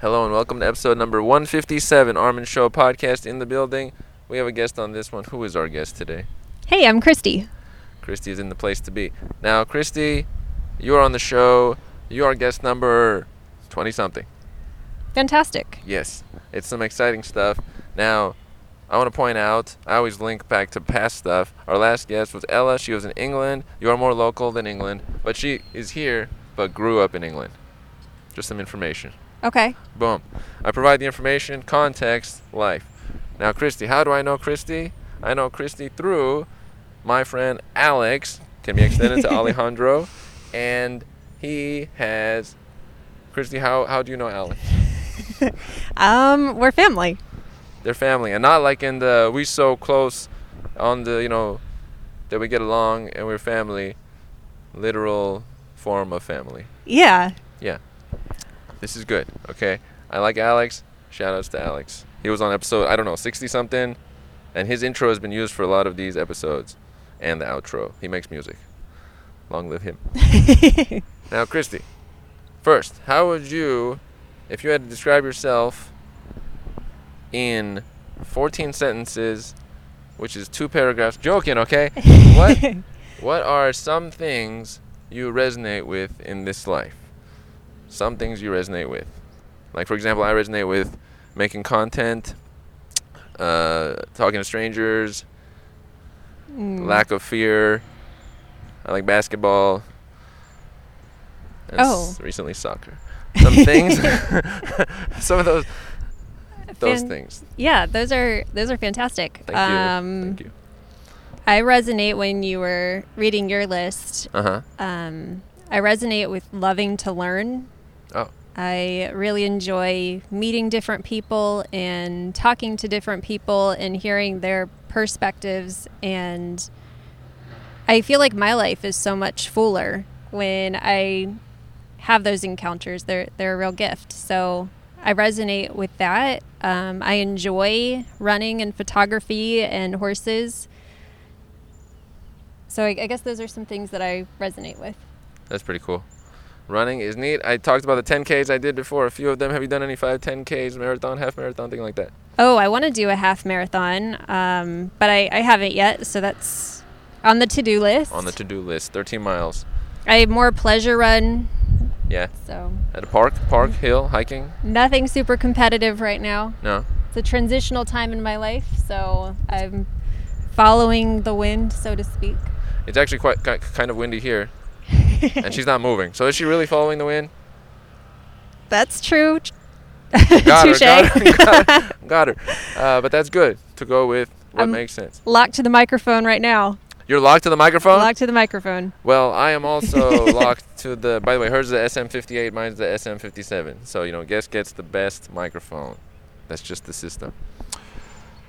Hello and welcome to episode number 157, Armin Show podcast in the building. We have a guest on this one. Who is our guest today? Hey, I'm Christy. Christy is in the place to be. Now, Christy, you are on the show. You are guest number 20 something. Fantastic. Yes, it's some exciting stuff. Now, I want to point out, I always link back to past stuff. Our last guest was Ella. She was in England. You are more local than England, but she is here, but grew up in England. Just some information. Okay. Boom. I provide the information, context, life. Now, Christy, how do I know Christy? I know Christy through my friend Alex, can be extended to Alejandro, and he has. Christy, how, how do you know Alex? Um, we're family. They're family, and not like in the we so close on the, you know, that we get along and we're family, literal form of family. Yeah. Yeah. This is good, okay? I like Alex. Shout outs to Alex. He was on episode, I don't know, 60 something, and his intro has been used for a lot of these episodes and the outro. He makes music. Long live him. Now, Christy, first, how would you, if you had to describe yourself in 14 sentences, which is two paragraphs, joking, okay? What what are some things you resonate with in this life? Some things you resonate with. Like, for example, I resonate with making content, uh, talking to strangers, Mm. lack of fear. I like basketball. And Oh. s- recently soccer. Some things, some of those those Fan- things. Yeah, those are those are fantastic. Thank you. Um, Thank you. I resonate when you were reading your list. Uh huh. Um, I resonate with loving to learn. Oh. I really enjoy meeting different people and talking to different people and hearing their perspectives. And I feel like my life is so much fuller when I have those encounters. They're they're a real gift. So I resonate with that. Um, I enjoy running and photography and horses. So I, I guess those are some things that I resonate with. That's pretty cool. Running is neat. I talked about the 10Ks I did before. A few of them. Have you done any 5, 10Ks, marathon, half marathon, thing like that? Oh, I want to do a half marathon, um, but I, I haven't yet, so that's on the to do list. On the to do list. 13 miles. I more pleasure run, Yeah. so At a park, park, hill, hiking? nothing super competitive right now. No. It's a transitional time in my life, so I'm following the wind, so to speak. It's actually quite kind of windy here, and she's not moving. So is she really following the wind? That's true. Got her, got her, got her, got her. Uh, but that's good to go with what I'm- makes sense. Locked to the microphone right now. You're locked to the microphone? Locked to the microphone. Well, I am also locked to the. By the way, hers is the SM58, mine's the SM57. So you know, guest gets the best microphone. That's just the system.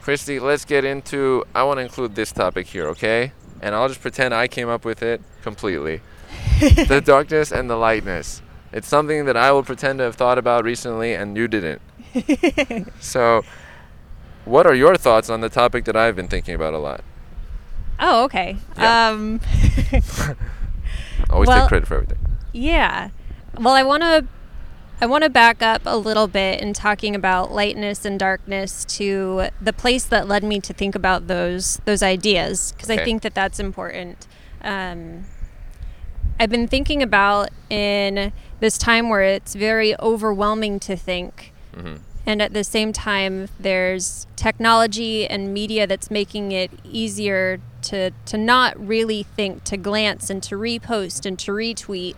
Christy, let's get into. I want to include this topic here, okay? And I'll just pretend I came up with it completely. the darkness and the lightness. It's something that I will pretend to have thought about recently, and you didn't. So, what are your thoughts on the topic that I've been thinking about a lot? Oh, okay. Yeah. Um, Always Well- take credit for everything. Yeah. Well, I want to I want to back up a little bit in talking about lightness and darkness to the place that led me to think about those those ideas because Okay. I think that that's important. Um, I've been thinking about in this time where it's very overwhelming to think hmm and at the same time there's technology and media that's making it easier to to not really think to glance and to repost and to retweet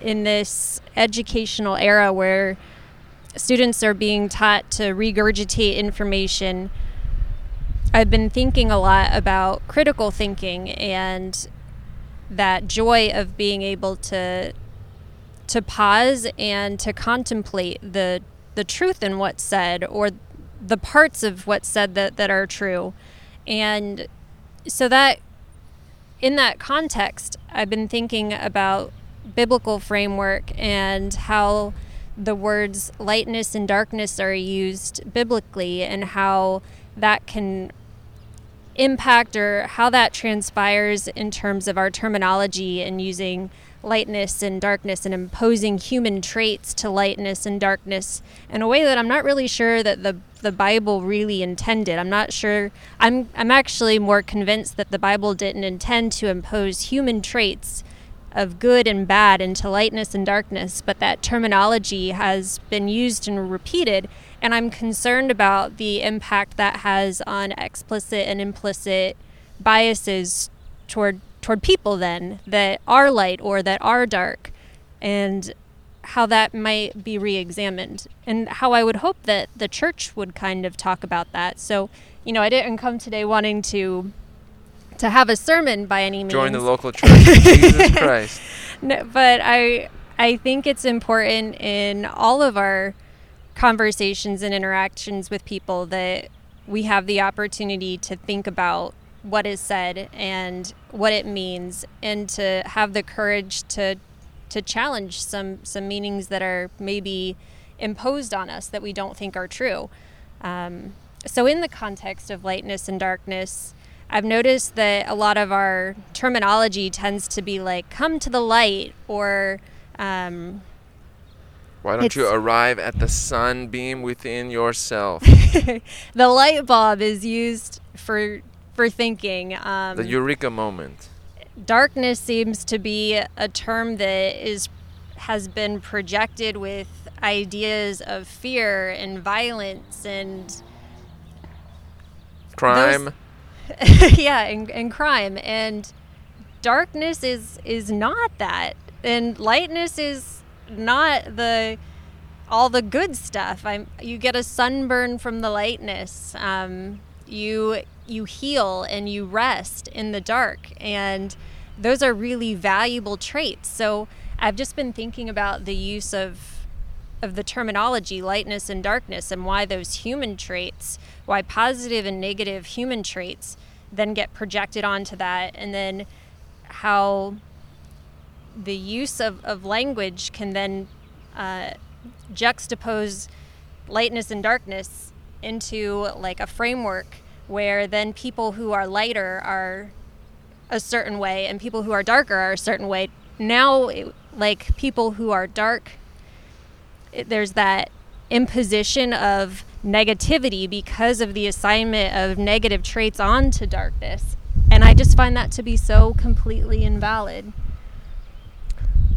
in this educational era where students are being taught to regurgitate information. I've been thinking a lot about critical thinking and that joy of being able to to pause and to contemplate the the truth in what's said or the parts of what's said that, that are true. And so that in that context i've been thinking about biblical framework and how the words lightness and darkness are used biblically and how that can impact or how that transpires in terms of our terminology and using lightness and darkness and imposing human traits to lightness and darkness in a way that I'm not really sure that the the Bible really intended. I'm not sure I'm I'm actually more convinced that the Bible didn't intend to impose human traits of good and bad into lightness and darkness, but that terminology has been used and repeated and I'm concerned about the impact that has on explicit and implicit biases toward toward people then that are light or that are dark and how that might be re-examined and how I would hope that the church would kind of talk about that. So, you know, I didn't come today wanting to to have a sermon by any means. Join the local church. Jesus Christ. No, but I I think it's important in all of our conversations and interactions with people that we have the opportunity to think about what is said and what it means and to have the courage to to challenge some some meanings that are maybe imposed on us that we don't think are true. Um, so in the context of lightness and darkness i've noticed that a lot of our terminology tends to be like come to the light or um, why don't you arrive at the sunbeam within yourself? the light bulb is used for for thinking um, the eureka moment. darkness seems to be a term that is has been projected with ideas of fear and violence and Crime. yeah and, and crime and darkness is is not that and lightness is not the all the good stuff. I'm you get a sunburn from the lightness. Um, you you heal and you rest in the dark. And those are really valuable traits. So i've just been thinking about the use of of the terminology lightness and darkness and why those human traits why positive and negative human traits then get projected onto that. And then how the use of, of language can then uh, juxtapose lightness and darkness into like a framework where then people who are lighter are a certain way and people who are darker are a certain way. Now like people who are dark there's that imposition of negativity because of the assignment of negative traits onto darkness. And i just find that to be so completely invalid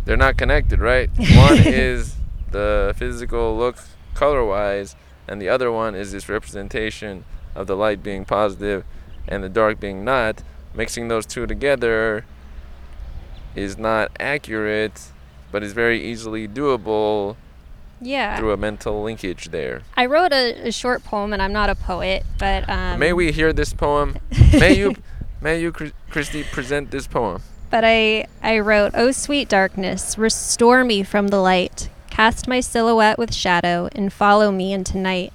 They're not connected, right? One is the physical look color wise, and the other one is this representation of the light being positive and the dark being not. Mixing those two together is not accurate, but is very easily doable yeah through a mental linkage there. I wrote a, a short poem, and I'm not a poet, but um, May we hear this poem? May you, may you, Christy, present this poem? But I I wrote, "Oh sweet darkness, restore me from the light. Cast my silhouette with shadow and follow me into night.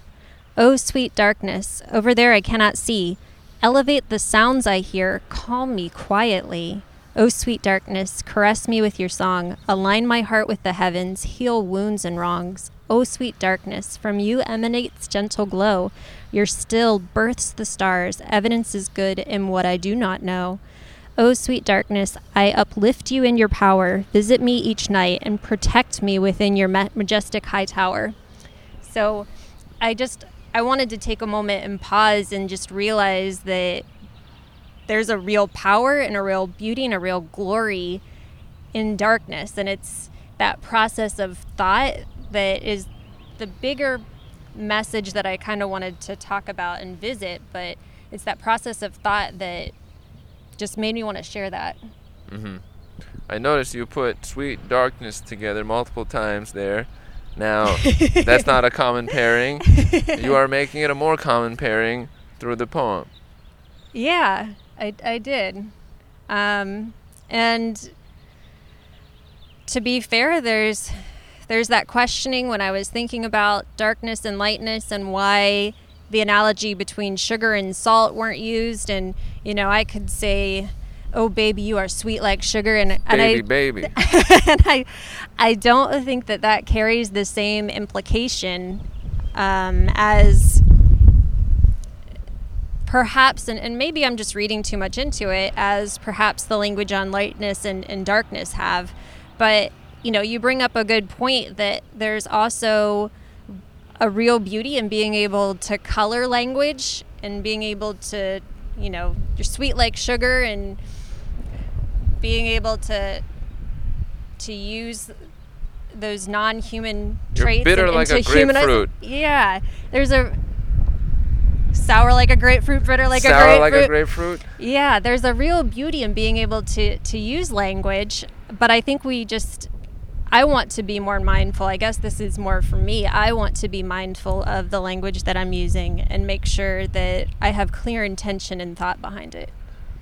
Oh sweet darkness, over there I cannot see. Elevate the sounds I hear, calm me quietly. Oh sweet darkness, caress me with your song. Align my heart with the heavens, heal wounds and wrongs. Oh sweet darkness, from you emanates gentle glow. Your still births the stars. Evidence is good in what I do not know. O sweet darkness, I uplift you in your power. Visit me each night and protect me within your majestic high tower. So I just I wanted to take a moment and pause and just realize that there's a real power and a real beauty and a real glory in darkness and it's that process of thought that is the bigger message that I kind of wanted to talk about and visit, but it's that process of thought that just made me want to share that. Mm-hmm. I noticed you put sweet darkness together multiple times there. Now, that's not a common pairing. You are making it a more common pairing through the poem. Yeah, I, I did. Um, and to be fair, there's there's that questioning when I was thinking about darkness and lightness and why the analogy between sugar and salt weren't used. And you know, I could say, "Oh, baby, you are sweet like sugar," and and I Baby, baby. and I, I don't think that that carries the same implication um, as perhaps, and, and maybe I'm just reading too much into it, as perhaps the language on lightness and, and darkness have. But you know, you bring up a good point that there's also a real beauty in being able to color language and being able to, you know, you're sweet like sugar and being able to to use those non-human You're traits bitter and, like and a humanize- grapefruit. Yeah, there's a sour like a grapefruit, bitter like Sour a grapefruit. like a grapefruit. Yeah, there's a real beauty in being able to to use language, but I think we just I want to be more mindful. I guess this is more for me. I want to be mindful of the language that I'm using and make sure that I have clear intention and thought behind it.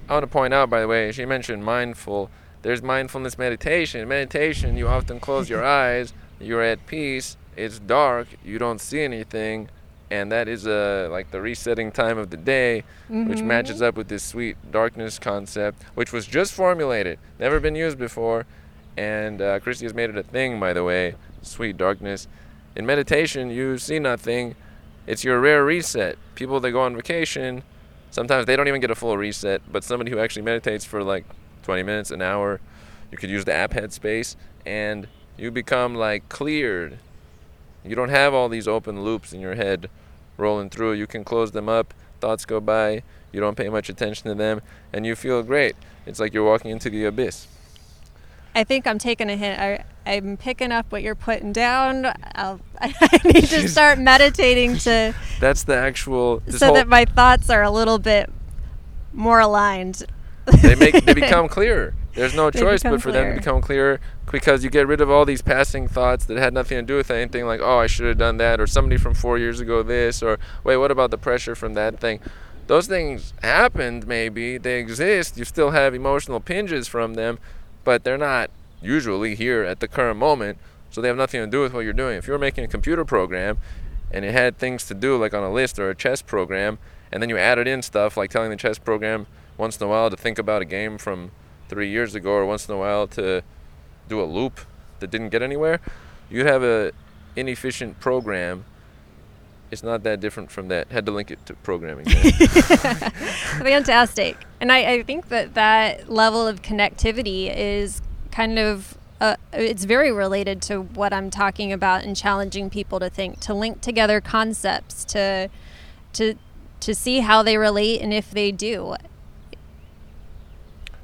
I want to point out, by the way, she mentioned mindful. There's mindfulness meditation. Meditation, you often close your eyes, you're at peace, it's dark, you don't see anything, and that is uh, like the resetting time of the day, which matches up with this sweet darkness concept, which was just formulated, never been used before, and uh, Christy has made it a thing, by the way. Sweet darkness. In meditation, you see nothing. It's your rare reset. People that go on vacation, sometimes they don't even get a full reset, but somebody who actually meditates for like 20 minutes, an hour, you could use the app Headspace, and you become like cleared. You don't have all these open loops in your head rolling through. You can close them up, thoughts go by, you don't pay much attention to them, and you feel great. It's like you're walking into the abyss. I think I'm taking a hint. I, I'm picking up what you're putting down. I'll, I need to start meditating to That's the actual. So whole, that my thoughts are a little bit more aligned. they make they become clearer. There's no They choice but for them to become clearer because you get rid of all these passing thoughts that had nothing to do with anything like oh I should have done that or somebody from 4 years ago this or wait what about the pressure from that thing those things happened maybe they exist you still have emotional pinges from them but they're not usually here at the current moment so they have nothing to do with what you're doing. If you're making a computer program and it had things to do like on a list or a chess program and then you added in stuff like telling the chess program once in a while to think about a game from three years ago or once in a while to do a loop that didn't get anywhere you'd have a inefficient program it's not that different from that had to link it to programming. Fantastic. And I, I think that that level of connectivity is kind of uh, it's very related to what I'm talking about and challenging people to think, to link together concepts, to to to see how they relate and if they do.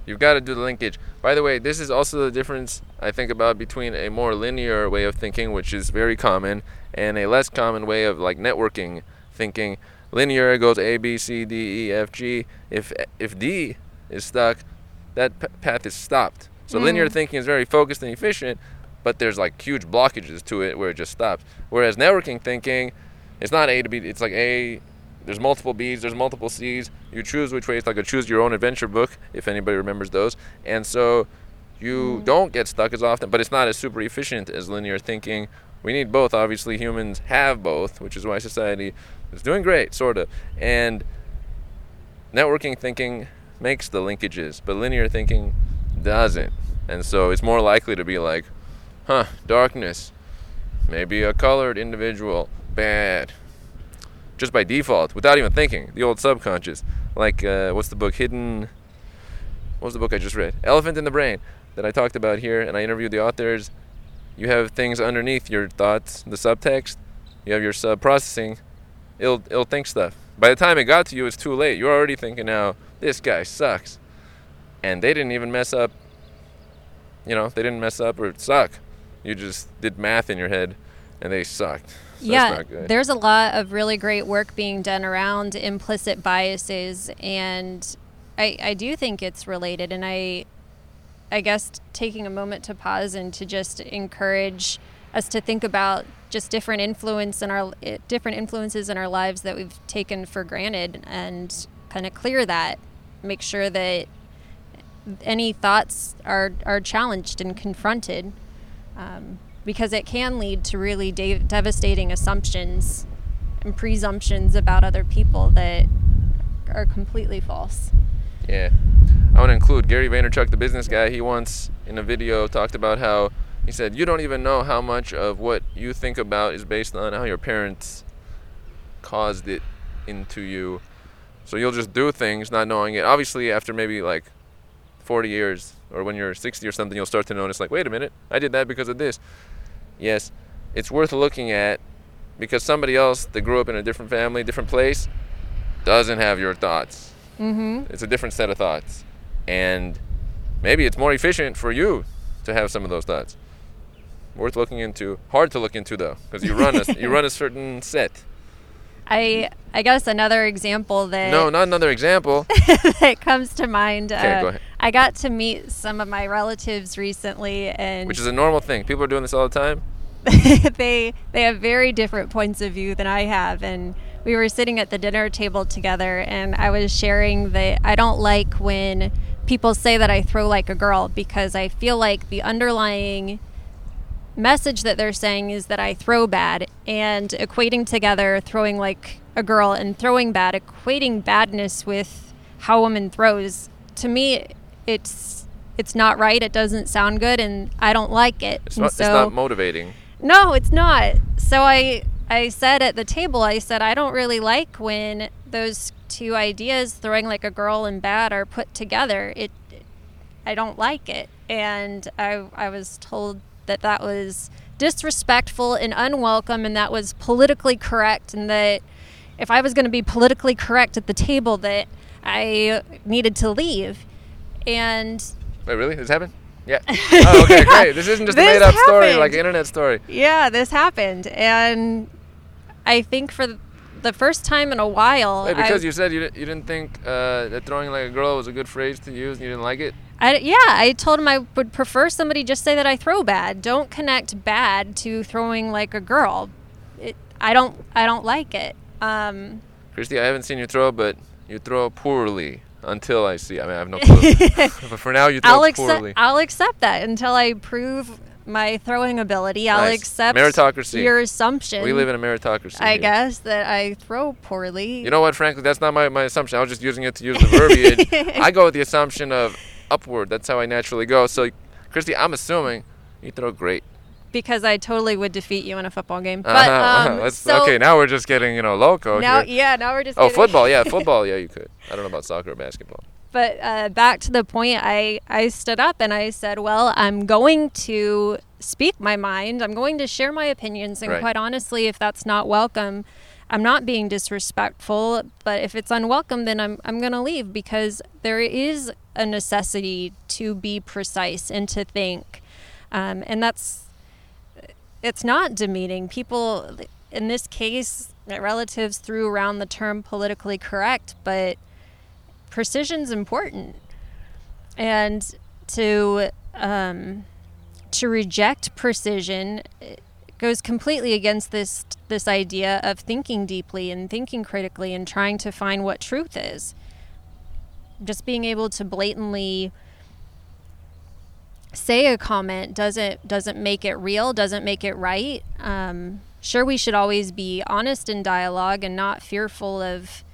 You've got to do the linkage. By the way, this is also the difference I think about between a more linear way of thinking, which is very common, and a less common way of like networking thinking. Linear goes A, B, C, D, E, F, G. If if D is stuck, that p- path is stopped. So mm. linear thinking is very focused and efficient, but there's like huge blockages to it where it just stops. Whereas networking thinking, it's not A to B. It's like A. There's multiple B's. There's multiple C's. You choose which way. It's like a choose your own adventure book, if anybody remembers those. And so, you mm. don't get stuck as often, but it's not as super efficient as linear thinking. We need both. Obviously, humans have both, which is why society is doing great, sort of. And networking thinking makes the linkages, but linear thinking doesn't. And so it's more likely to be like, huh, darkness, maybe a colored individual, bad. Just by default, without even thinking, the old subconscious. Like, uh, what's the book? Hidden. What was the book I just read? Elephant in the Brain, that I talked about here, and I interviewed the authors. You have things underneath your thoughts, the subtext. You have your sub processing, it'll it'll think stuff. By the time it got to you, it's too late. You're already thinking now, this guy sucks, and they didn't even mess up. You know, they didn't mess up or suck. You just did math in your head, and they sucked. So yeah, that's not good. there's a lot of really great work being done around implicit biases, and I, I do think it's related. And I, I guess taking a moment to pause and to just encourage us to think about just different influence in our eh, different influences in our lives that we've taken for granted, and kind of clear that, make sure that any thoughts are are challenged and confronted. Um, because it can lead to really de- devastating assumptions and presumptions about other people that are completely false. Yeah. I want to include Gary Vaynerchuk, the business guy. He once, in a video, talked about how he said, You don't even know how much of what you think about is based on how your parents caused it into you. So you'll just do things not knowing it. Obviously, after maybe like 40 years or when you're 60 or something, you'll start to notice, like, wait a minute, I did that because of this. Yes, it's worth looking at because somebody else that grew up in a different family, different place, doesn't have your thoughts. Mm-hmm. It's a different set of thoughts. And maybe it's more efficient for you to have some of those thoughts. Worth looking into. Hard to look into though, because you run a you run a certain set. I I guess another example that No, not another example. that comes to mind. Okay, uh, go ahead. I got to meet some of my relatives recently, and Which is a normal thing. People are doing this all the time. they they have very different points of view than I have, and we were sitting at the dinner table together, and I was sharing that I don't like when people say that I throw like a girl because I feel like the underlying message that they're saying is that I throw bad and equating together throwing like a girl and throwing bad, equating badness with how a woman throws. To me, it's it's not right. It doesn't sound good, and I don't like it. It's not. it's not motivating. no, it's not. So I I said at the table, I said I don't really like when those two ideas, throwing like a girl and bad, are put together. It I don't like it, and I I was told that that was disrespectful and unwelcome, and that was politically correct, and that if I was going to be politically correct at the table, that I needed to leave. And Wait, really? This happened? Yeah. Oh, okay, great. This isn't just a made-up story, like an internet story. Yeah, this happened, and I think for the first time in a while, Wait, because I, you said you didn't, you didn't think uh, that throwing like a girl was a good phrase to use, and you didn't like it. I, yeah, I told him I would prefer somebody just say that I throw bad. Don't connect bad to throwing like a girl. It, I don't, I don't like it. Um, Christy, I haven't seen you throw, but you throw poorly until I see. I mean, I have no clue. but for now, you throw I'll accept, poorly. I'll accept that until I prove my throwing ability. I'll Nice. accept Meritocracy. your assumption. we live in a meritocracy. I here. guess that I throw poorly. You know what? Frankly, that's not my, my assumption. I was just using it to use the verbiage. I go with the assumption of upward. That's how I naturally go. So, Christy, I'm assuming you throw great. because I totally would defeat you in a football game. But Uh-huh, uh-huh. um, so okay, now we're just getting you know loco now, here. yeah, now we're just. Oh, getting- football. Yeah, football. Yeah, you could. I don't know about soccer or basketball. But uh, back to the point, I I stood up and I said, "Well, I'm going to speak my mind. I'm going to share my opinions, and Right. quite honestly, if that's not welcome." I'm not being disrespectful, but if it's unwelcome, then I'm, I'm going to leave because there is a necessity to be precise and to think. Um, and that's it's not demeaning. People, in this case, my relatives threw around the term politically correct, but precision's important. And to um, to reject precision goes completely against this this idea of thinking deeply and thinking critically and trying to find what truth is. Just being able to blatantly say a comment doesn't doesn't make it real doesn't make it right um, sure we should always be honest in dialogue and not fearful of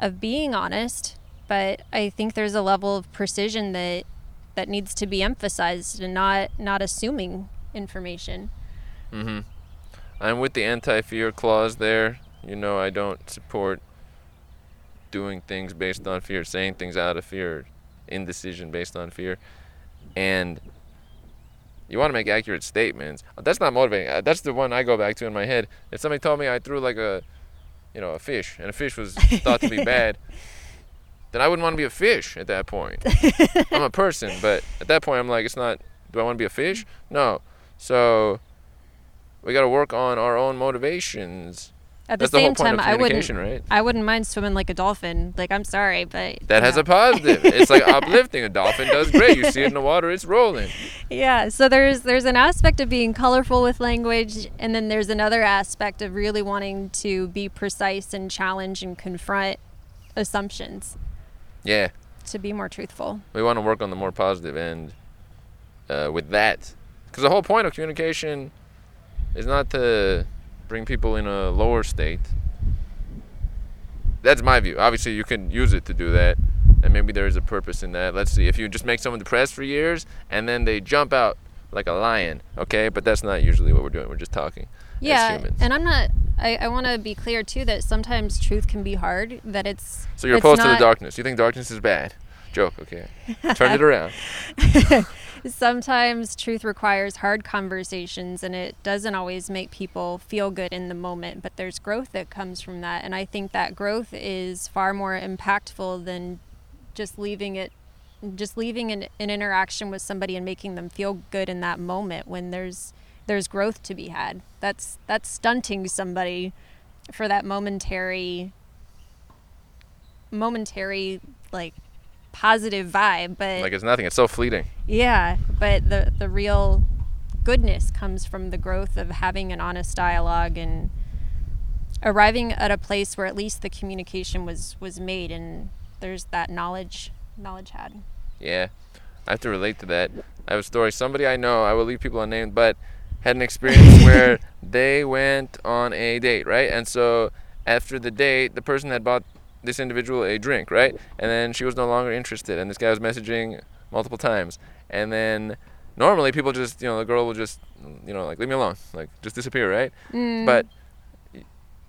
of being honest but i think there's a level of precision that that needs to be emphasized and not not assuming information Mm-hmm. I'm with the anti-fear clause there. You know, I don't support doing things based on fear, saying things out of fear, indecision based on fear, and you want to make accurate statements. That's not motivating. Uh, That's the one I go back to in my head. If somebody told me I threw like a, you know, a fish, and a fish was thought to be bad, then I wouldn't want to be a fish at that point. I'm a person, but at that point, I'm like, it's not. Do I want to be a fish? No. So we got to work on our own motivations. at That's the the whole same point time i wouldn't right? i wouldn't mind swimming like a dolphin like i'm sorry but That has know. a positive. it's like uplifting. A dolphin does great. You see it in the water, it's rolling. yeah so there's there's an aspect of being colorful with language and then there's another aspect of really wanting to be precise and challenge and confront assumptions Yeah, to be more truthful we want to work on the more positive end uh, with that. Because the whole point of communication is not to bring people in a lower state. That's my view. Obviously, you can use it to do that, and maybe there is a purpose in that. Let's see. If you just make someone depressed for years and then they jump out like a lion, okay? But that's not usually what we're doing. We're just talking yeah humans. and i'm not i, I want to be clear too that sometimes truth can be hard that it's so you're it's opposed to the darkness. You think darkness is bad? Joke, okay. Turn it around. Sometimes truth requires hard conversations and it doesn't always make people feel good in the moment, but there's growth that comes from that. And I think that growth is far more impactful than just leaving it just leaving an, an interaction with somebody and making them feel good in that moment when there's there's growth to be had. That's that's stunting somebody for that momentary momentary like positive vibe, but Like it's nothing. It's so fleeting. yeah, but the the real goodness comes from the growth of having an honest dialogue and arriving at a place where at least the communication was was made and there's that knowledge knowledge had. Yeah, I have to relate to that. I have a story. Somebody I know, I will leave people unnamed, but had an experience where they went on a date, right? And so after the date, the person had bought this individual a drink, right? And then she was no longer interested, and this guy was messaging multiple times. And then normally people just, you know, the girl will just, you know, like leave me alone, like just disappear, right? Mm. But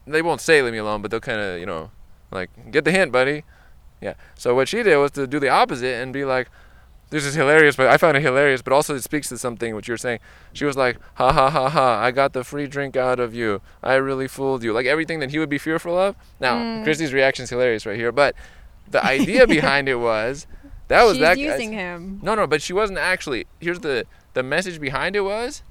they won't say leave me alone, but they'll kind of, you know, like get the hint, buddy. Yeah. So what she did was to do the opposite and be like, this is hilarious, but I found it hilarious, but also it speaks to something what you're saying. She was like, ha ha ha ha, I got the free drink out of you. I really fooled you. Like everything that he would be fearful of. Now, Mm. Christy's reaction is hilarious right here, but the idea behind it was that was She's that using guy's- him. no, no, but she wasn't actually. Here's the the message behind it was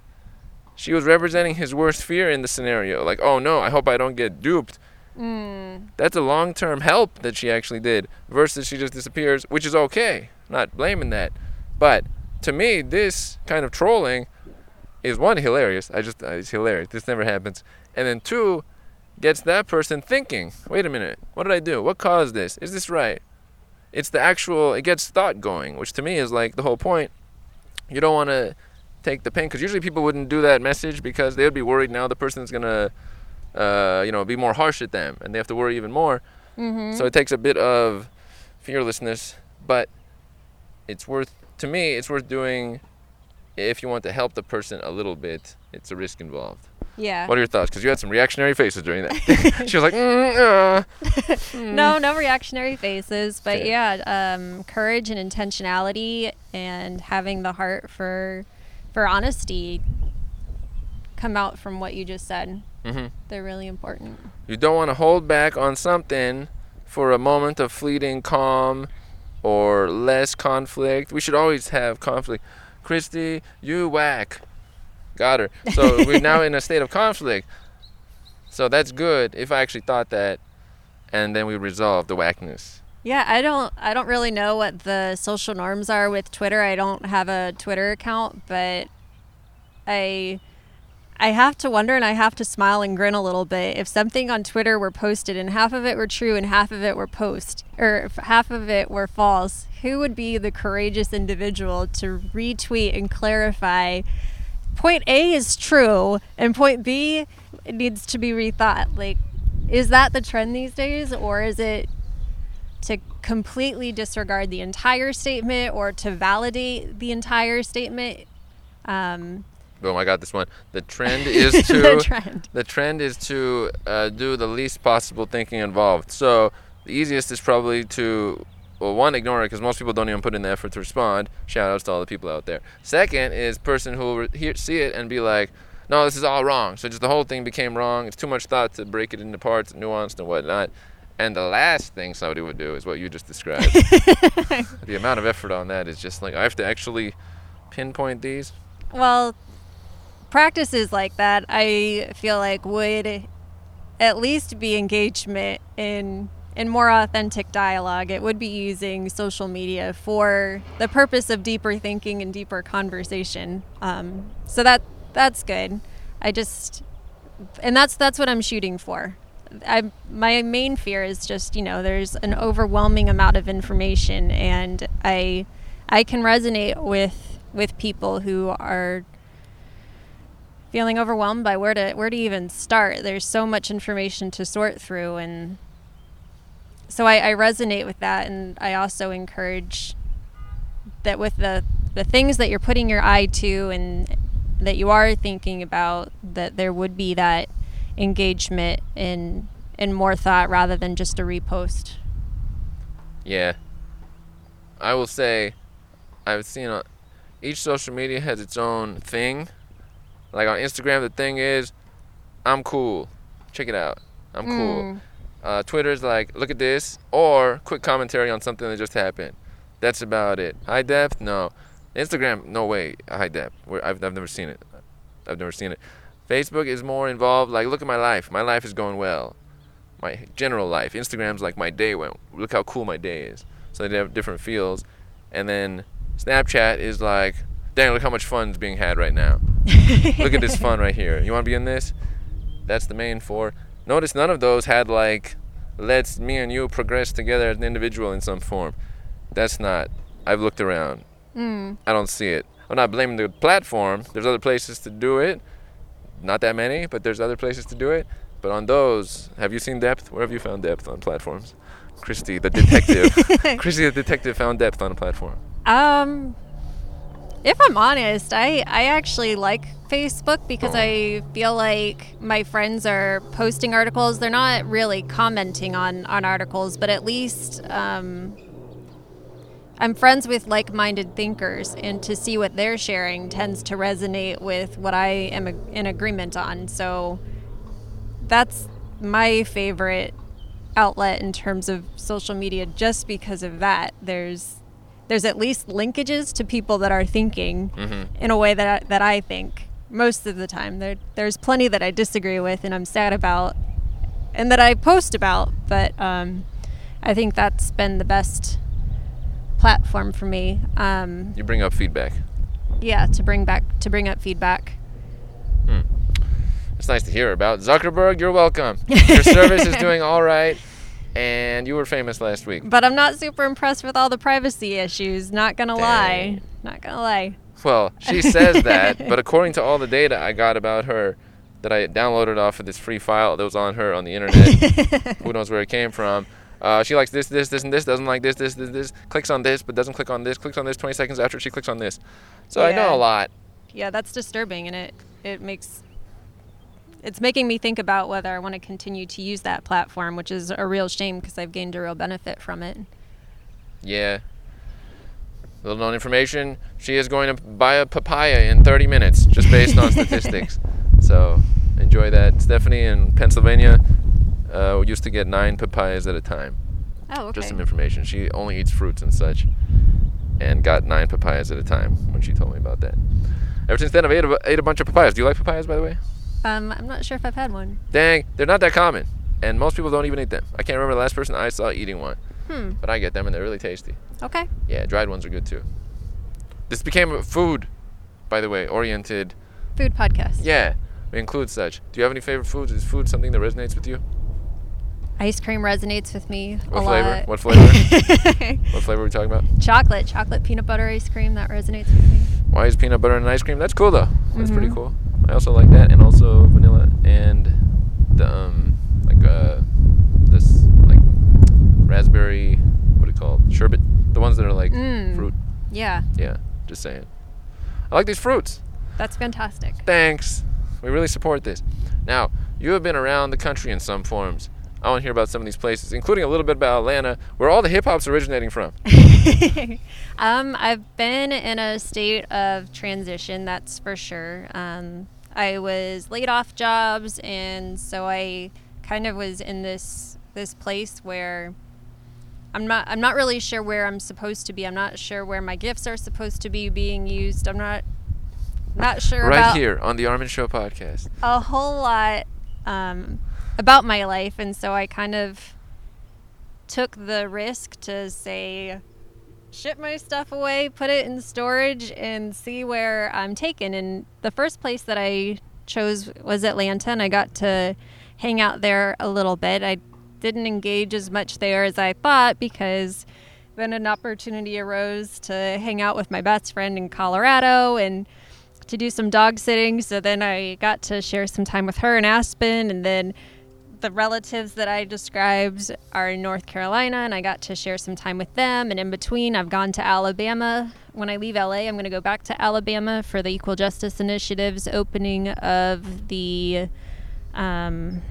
she was representing his worst fear in the scenario. Like, oh no, I hope I don't get duped. Mm. That's a long term help that she actually did versus she just disappears, which is okay. Not blaming that. But to me, this kind of trolling is one hilarious. I just uh, it's hilarious. This never happens. And then two gets that person thinking, wait a minute, what did I do? What caused this? Is this right? It's the actual it gets thought going, which to me is like the whole point. You don't want to take the pain because usually people wouldn't do that message because they would be worried now the person's gonna uh, you know be more harsh at them and they have to worry even more hmm so it takes a bit of fearlessness, but it's worth to me. It's worth doing if you want to help the person a little bit. It's a risk involved. yeah. What are your thoughts? Because you had some reactionary faces during that. she was like, mm, uh. no, no reactionary faces, but Okay. yeah, um, courage and intentionality and having the heart for for honesty come out from what you just said. hmm They're really important. You don't want to hold back on something for a moment of fleeting calm or less conflict. We should always have conflict. Christy, you whack. Got her. So we're now in a state of conflict. So that's good if I actually thought that and then we resolve the whackness. Yeah, I don't I don't really know what the social norms are with Twitter. I don't have a Twitter account, but I I have to wonder and I have to smile and grin a little bit if something on Twitter were posted and half of it were true and half of it were post or half of it were false. Who would be the courageous individual to retweet and clarify point A is true and point B needs to be rethought? Like is that the trend these days or is it to completely disregard the entire statement or to validate the entire statement. Um, Boom, I got this one. The trend is the to trend. the trend is to uh, do the least possible thinking involved. So the easiest is probably to, well, one, ignore it because most people don't even put in the effort to respond. Shout outs to all the people out there. Second is person who will re- hear, see it and be like, no, this is all wrong. So just the whole thing became wrong. It's too much thought to break it into parts, nuanced and whatnot. And the last thing somebody would do is what you just described. the amount of effort on that is just like I have to actually pinpoint these. Well, practices like that, I feel like would at least be engagement in in more authentic dialogue. It would be using social media for the purpose of deeper thinking and deeper conversation. Um, so that that's good. I just and that's that's what I'm shooting for. I my main fear is just you know there's an overwhelming amount of information and I I can resonate with with people who are feeling overwhelmed by where to where to even start. There's so much information to sort through and so I, I resonate with that and I also encourage that with the the things that you're putting your eye to and that you are thinking about that there would be that engagement and and more thought rather than just a repost. Yeah. I will say, I've seen uh, each social media has its own thing. Like on Instagram, the thing is, I'm cool. Check it out. I'm cool. Mm. Uh, Twitter's like, look at this, or quick commentary on something that just happened. That's about it. High depth, no. Instagram, no way. High depth. I've, I've never seen it. I've never seen it. Facebook is more involved. Like, look at my life. My life is going well. My general life. Instagram's like my day went. Look how cool my day is. So they have different feels. And then Snapchat is like, dang, look how much fun's being had right now. look at this fun right here. You want to be in this? That's the main four. Notice none of those had like, let's me and you progress together as an individual in some form. That's not. I've looked around. Mm. I don't see it. I'm not blaming the platform. There's other places to do it. Not that many, but there's other places to do it. But on those, have you seen depth? Where have you found depth on platforms? Christy, the detective. Christy, the detective, found depth on a platform. Um, if I'm honest, I I actually like Facebook because. I feel like my friends are posting articles. They're not really commenting on on articles, but at least um, I'm friends with like-minded thinkers, and to see what they're sharing tends to resonate with what I am in agreement on. So that's my favorite outlet in terms of social media just because of that there's there's at least linkages to people that are thinking Mhm. in a way that I, that I think most of the time there there's plenty that I disagree with and I'm sad about and that I post about but um, I think that's been the best platform for me um, You bring up feedback. yeah to bring back to bring up feedback Hmm. It's nice to hear about. Zuckerberg, you're welcome. Your service is doing all right, and you were famous last week. but I'm not super impressed with all the privacy issues not gonna lie not gonna lie Well, she says that, but according to all the data I got about her that I downloaded off of this free file that was on her on the internet, who knows where it came from. Uh, she likes this, this, this, and this. Doesn't like this, this, this, this. Clicks on this, but doesn't click on this. Clicks on this 20 seconds after she clicks on this. So I know a lot. yeah that's disturbing and it it makes it's making me think about whether i want to continue to use that platform which is a real shame because i've gained a real benefit from it Yeah. Little known information. She is going to buy a papaya in 30 minutes, just based on statistics. So enjoy that. Stephanie in Pennsylvania uh, used to get nine papayas at a time. oh okay Just some information. She only eats fruits and such, and got nine papayas at a time when she told me about that. Ever since then, I've ate a, ate a bunch of papayas. Do you like papayas, by the way? Um, i'm not sure if i've had one Dang, they're not that common, and most people don't even eat them. I can't remember the last person I saw eating one, hmm but I get them, and they're really tasty. okay Yeah, dried ones are good too. This became a food, by the way, oriented. food podcast Yeah, we include such. Do you have any favorite foods? Is food something that resonates with you? Ice cream resonates with me What a flavor? lot What flavor? What flavor What flavor are we talking about? chocolate chocolate peanut butter ice cream that resonates with me Why is peanut butter and ice cream? That's cool though. That's pretty Mhm. cool. I also like that, and also vanilla and the um like uh this like raspberry what do you call it? sherbet? The ones that are like Mm. fruit. yeah Yeah, just saying. I like these fruits. that's fantastic Thanks. We really support this. Now, you have been around the country in some forms. I want to hear about some of these places, including a little bit about Atlanta, where all the hip hop's originating from. um, I've been in a state of transition, that's for sure. Um, I was laid off jobs, and so I kind of was in this this place where I'm not I'm not really sure where I'm supposed to be. I'm not sure where my gifts are supposed to be being used. I'm not not sure Right here on the Armin Show podcast. a whole lot um, about my life, and so I kind of took the risk to say, ship my stuff away, put it in storage, and see where I'm taken. And the first place that I chose was Atlanta, and I got to hang out there a little bit. I didn't engage as much there as I thought because then an opportunity arose to hang out with my best friend in Colorado and to do some dog sitting. So then I got to share some time with her in Aspen, and then the relatives that I described are in North Carolina, and I got to share some time with them. And in between, I've gone to Alabama. When I leave LA, I'm going to go back to Alabama for the Equal Justice Initiative's opening of the. Um,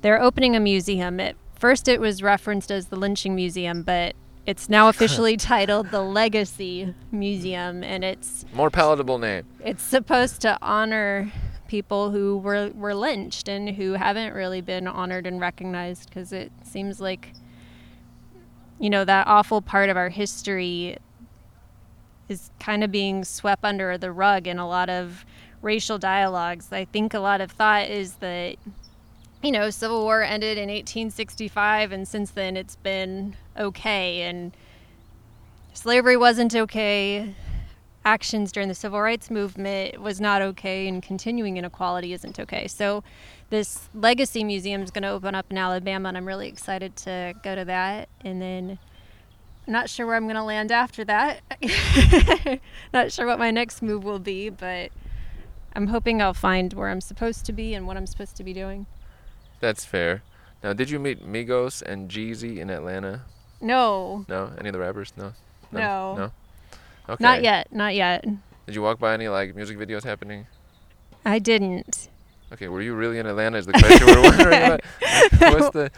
they're opening a museum. At first, it was referenced as the Lynching Museum, but it's now officially titled the Legacy Museum, and it's More palatable name. it's supposed to honor people who were were lynched and who haven't really been honored and recognized because it seems like you know that awful part of our history is kind of being swept under the rug in a lot of racial dialogues. I think a lot of thought is that you know, Civil War ended in 1865 and since then it's been okay and slavery wasn't okay. Actions during the civil rights movement was not okay and continuing inequality isn't okay. So this legacy museum is going to open up in Alabama and I'm really excited to go to that and then I'm not sure where I'm going to land after that. not sure what my next move will be, but I'm hoping I'll find where I'm supposed to be and what I'm supposed to be doing. That's fair. Now, did you meet Migos and Jeezy in Atlanta? No, No, any of the rappers? No. No. No. Okay. not yet, not yet. Did you walk by any like music videos happening? I didn't. Okay, were you really in Atlanta? Is the question we're wondering about? What's the?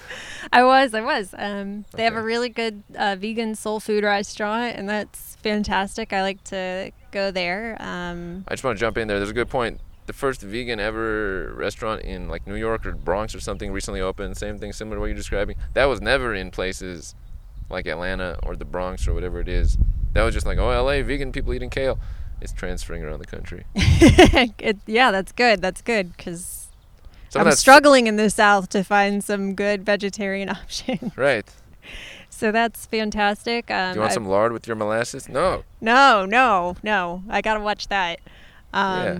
I was, I was. Um, they have a really good uh, vegan soul food restaurant, and that's fantastic. I like to go there. Um, I just want to jump in there. There's a good point. The first vegan ever restaurant in like New York or Bronx or something recently opened. Same thing, similar to what you're describing. That was never in places like Atlanta or the Bronx or whatever it is. That was just like, oh, LA, vegan people eating kale. It's transferring around the country. it, yeah, that's good. That's good because I'm struggling in the South to find some good vegetarian options. right. so that's fantastic. Um, Do you want I've- some lard with your molasses? No. No, no, no. I gotta watch that. Um, Yeah.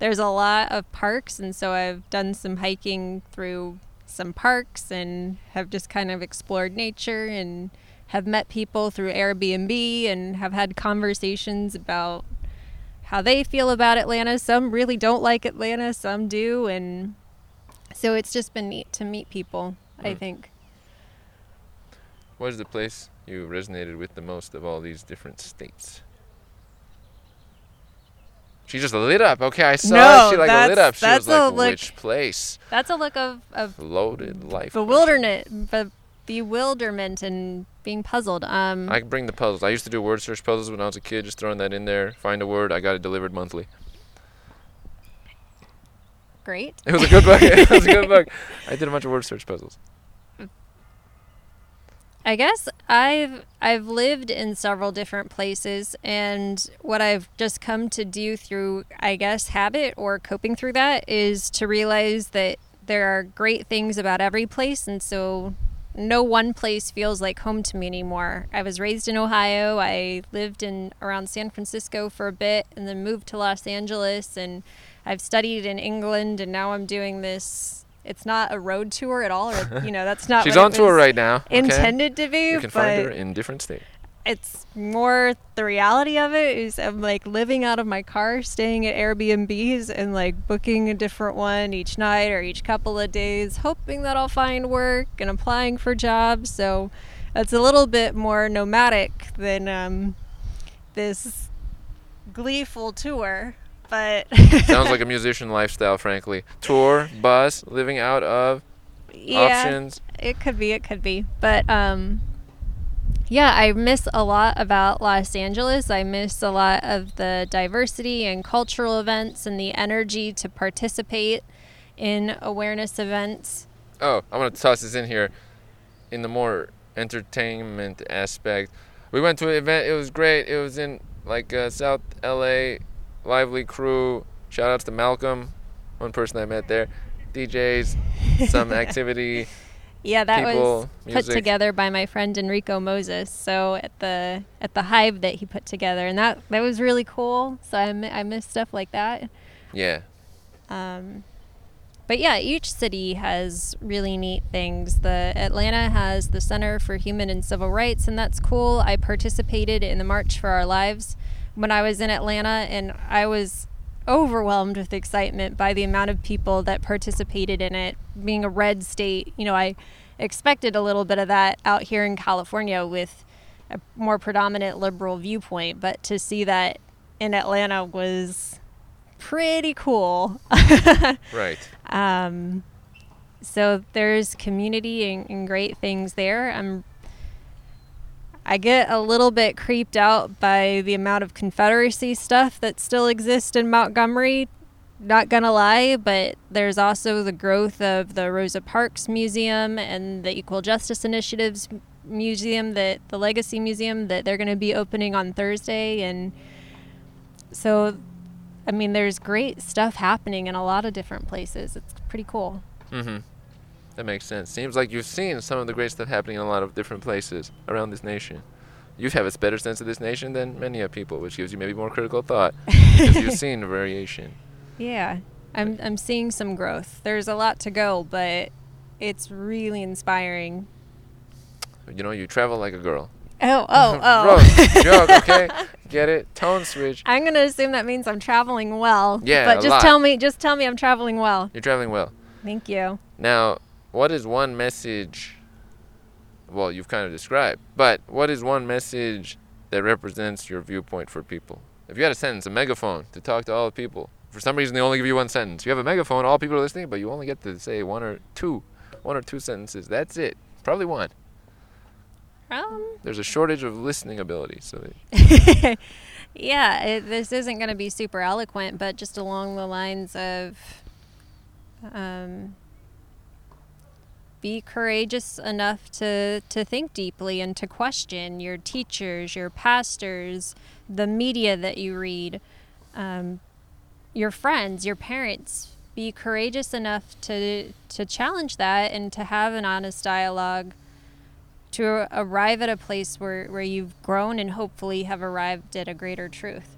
There's a lot of parks, and so I've done some hiking through some parks and have just kind of explored nature and have met people through Airbnb and have had conversations about how they feel about Atlanta. Some really don't like Atlanta, some do, and so it's just been neat to meet people. I Mm. think. What is the place you resonated with the most of all these different states? She just lit up. Okay, I saw No, she like lit up. She was a like, look- which place? That's a look of, of Loaded life. bewilderment, be- bewilderment, and being puzzled. Um, I can bring the puzzles. I used to do word search puzzles when I was a kid, just throwing that in there. Find a word, I got it delivered monthly. great. It was a good book. it was a good book. I did a bunch of word search puzzles. I guess I've I've lived in several different places, and what I've just come to do through, I guess, habit or coping through that is to realize that there are great things about every place, and so no one place feels like home to me anymore. I was raised in Ohio. I lived in around San Francisco for a bit, and then moved to Los Angeles, and I've studied in England, and now I'm doing this. It's not a road tour at all, or you know, that's not She's on tour right now. okay? intended to be, You can find her in different states. It's more the reality of it is I'm like living out of my car, staying at Airbnbs and like booking a different one each night or each couple of days, hoping that I'll find work and applying for jobs. So it's a little bit more nomadic than um, this gleeful tour. But Sounds like a musician lifestyle, frankly. Tour, bus, living out of, yeah, options. It could be, it could be. But um yeah, I miss a lot about Los Angeles. I miss a lot of the diversity and cultural events and the energy to participate in awareness events. Oh, I'm gonna toss this in here. In the more entertainment aspect, we went to an event. It was great. It was in like uh, South LA, lively crew. Shout outs to Malcolm, one person I met there. DJs, some activity. Yeah, that People, was put music. together by my friend Enrico Moses. So at the at the hive that he put together, and that that was really cool. So I I miss stuff like that. Yeah, Um, but yeah, each city has really neat things. The Atlanta has the Center for Human and Civil Rights, and that's cool. I participated in the March for Our Lives when I was in Atlanta, and I was overwhelmed with excitement by the amount of people that participated in it. Being a red state, you know, I expected a little bit of that out here in California with a more predominant liberal viewpoint, but to see that in Atlanta was pretty cool. right. um, so there's community and, and great things there. I'm I get a little bit creeped out by the amount of Confederacy stuff that still exists in Montgomery. Not gonna lie, but there's also the growth of the Rosa Parks Museum and the Equal Justice Initiatives Museum that the Legacy Museum that they're gonna be opening on Thursday and so I mean there's great stuff happening in a lot of different places. It's pretty cool. Mm-hmm. That makes sense. Seems like you've seen some of the great stuff happening in a lot of different places around this nation. You have a better sense of this nation than many of people, which gives you maybe more critical thought because you've seen the variation. Yeah, I'm I'm seeing some growth. There's a lot to go, but it's really inspiring. You know, you travel like a girl. Oh, oh, oh. Gross. Joke, okay? Get it? Tone switch. I'm gonna assume that means I'm traveling well. Yeah, but just lot. tell me, just tell me I'm traveling well. You're traveling well. Thank you. Now, what is one message? Well, you've kind of described, but what is one message that represents your viewpoint for people? If you had a sentence, a megaphone to talk to all the people, for some reason they only give you one sentence. You have a megaphone, all people are listening, but you only get to say one or two, one or two sentences. That's it. Probably one. Um, There's a shortage of listening ability, so they, yeah, it, this isn't gonna be super eloquent, but just along the lines of, um, be courageous enough to to think deeply and to question your teachers, your pastors, the media that you read, um, your friends, your parents. Be courageous enough to to challenge that and to have an honest dialogue to arrive at a place where, where you've grown and hopefully have arrived at a greater truth.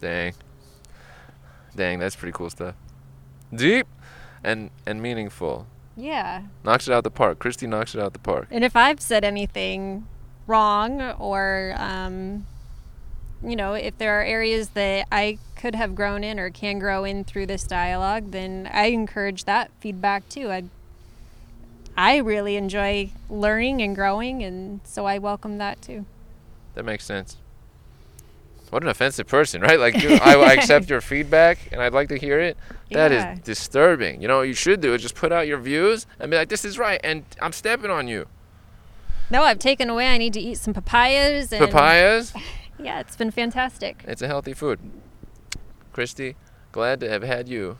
dang, dang, that's pretty cool stuff. Deep, and and meaningful. Yeah. Knocks it out the park. Christy knocks it out the park. And if I've said anything wrong or, um, you know, if there are areas that I could have grown in or can grow in through this dialogue, then I encourage that feedback too. I I really enjoy learning and growing, and so I welcome that too. That makes sense. What an offensive person, right? Like, I, I accept your feedback and I'd like to hear it. That is Yeah. disturbing. You know what you should do is just put out your views and be like, this is right, and I'm stepping on you. No, I've taken away. I need to eat some papayas. And Papayas, Yeah, it's been fantastic. it's a healthy food. Christy, glad to have had you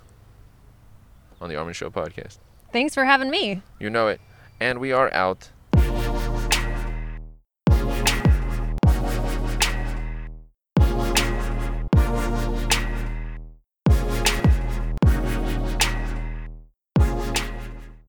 on the Armin Show podcast. Thanks for having me. You know it. And we are out.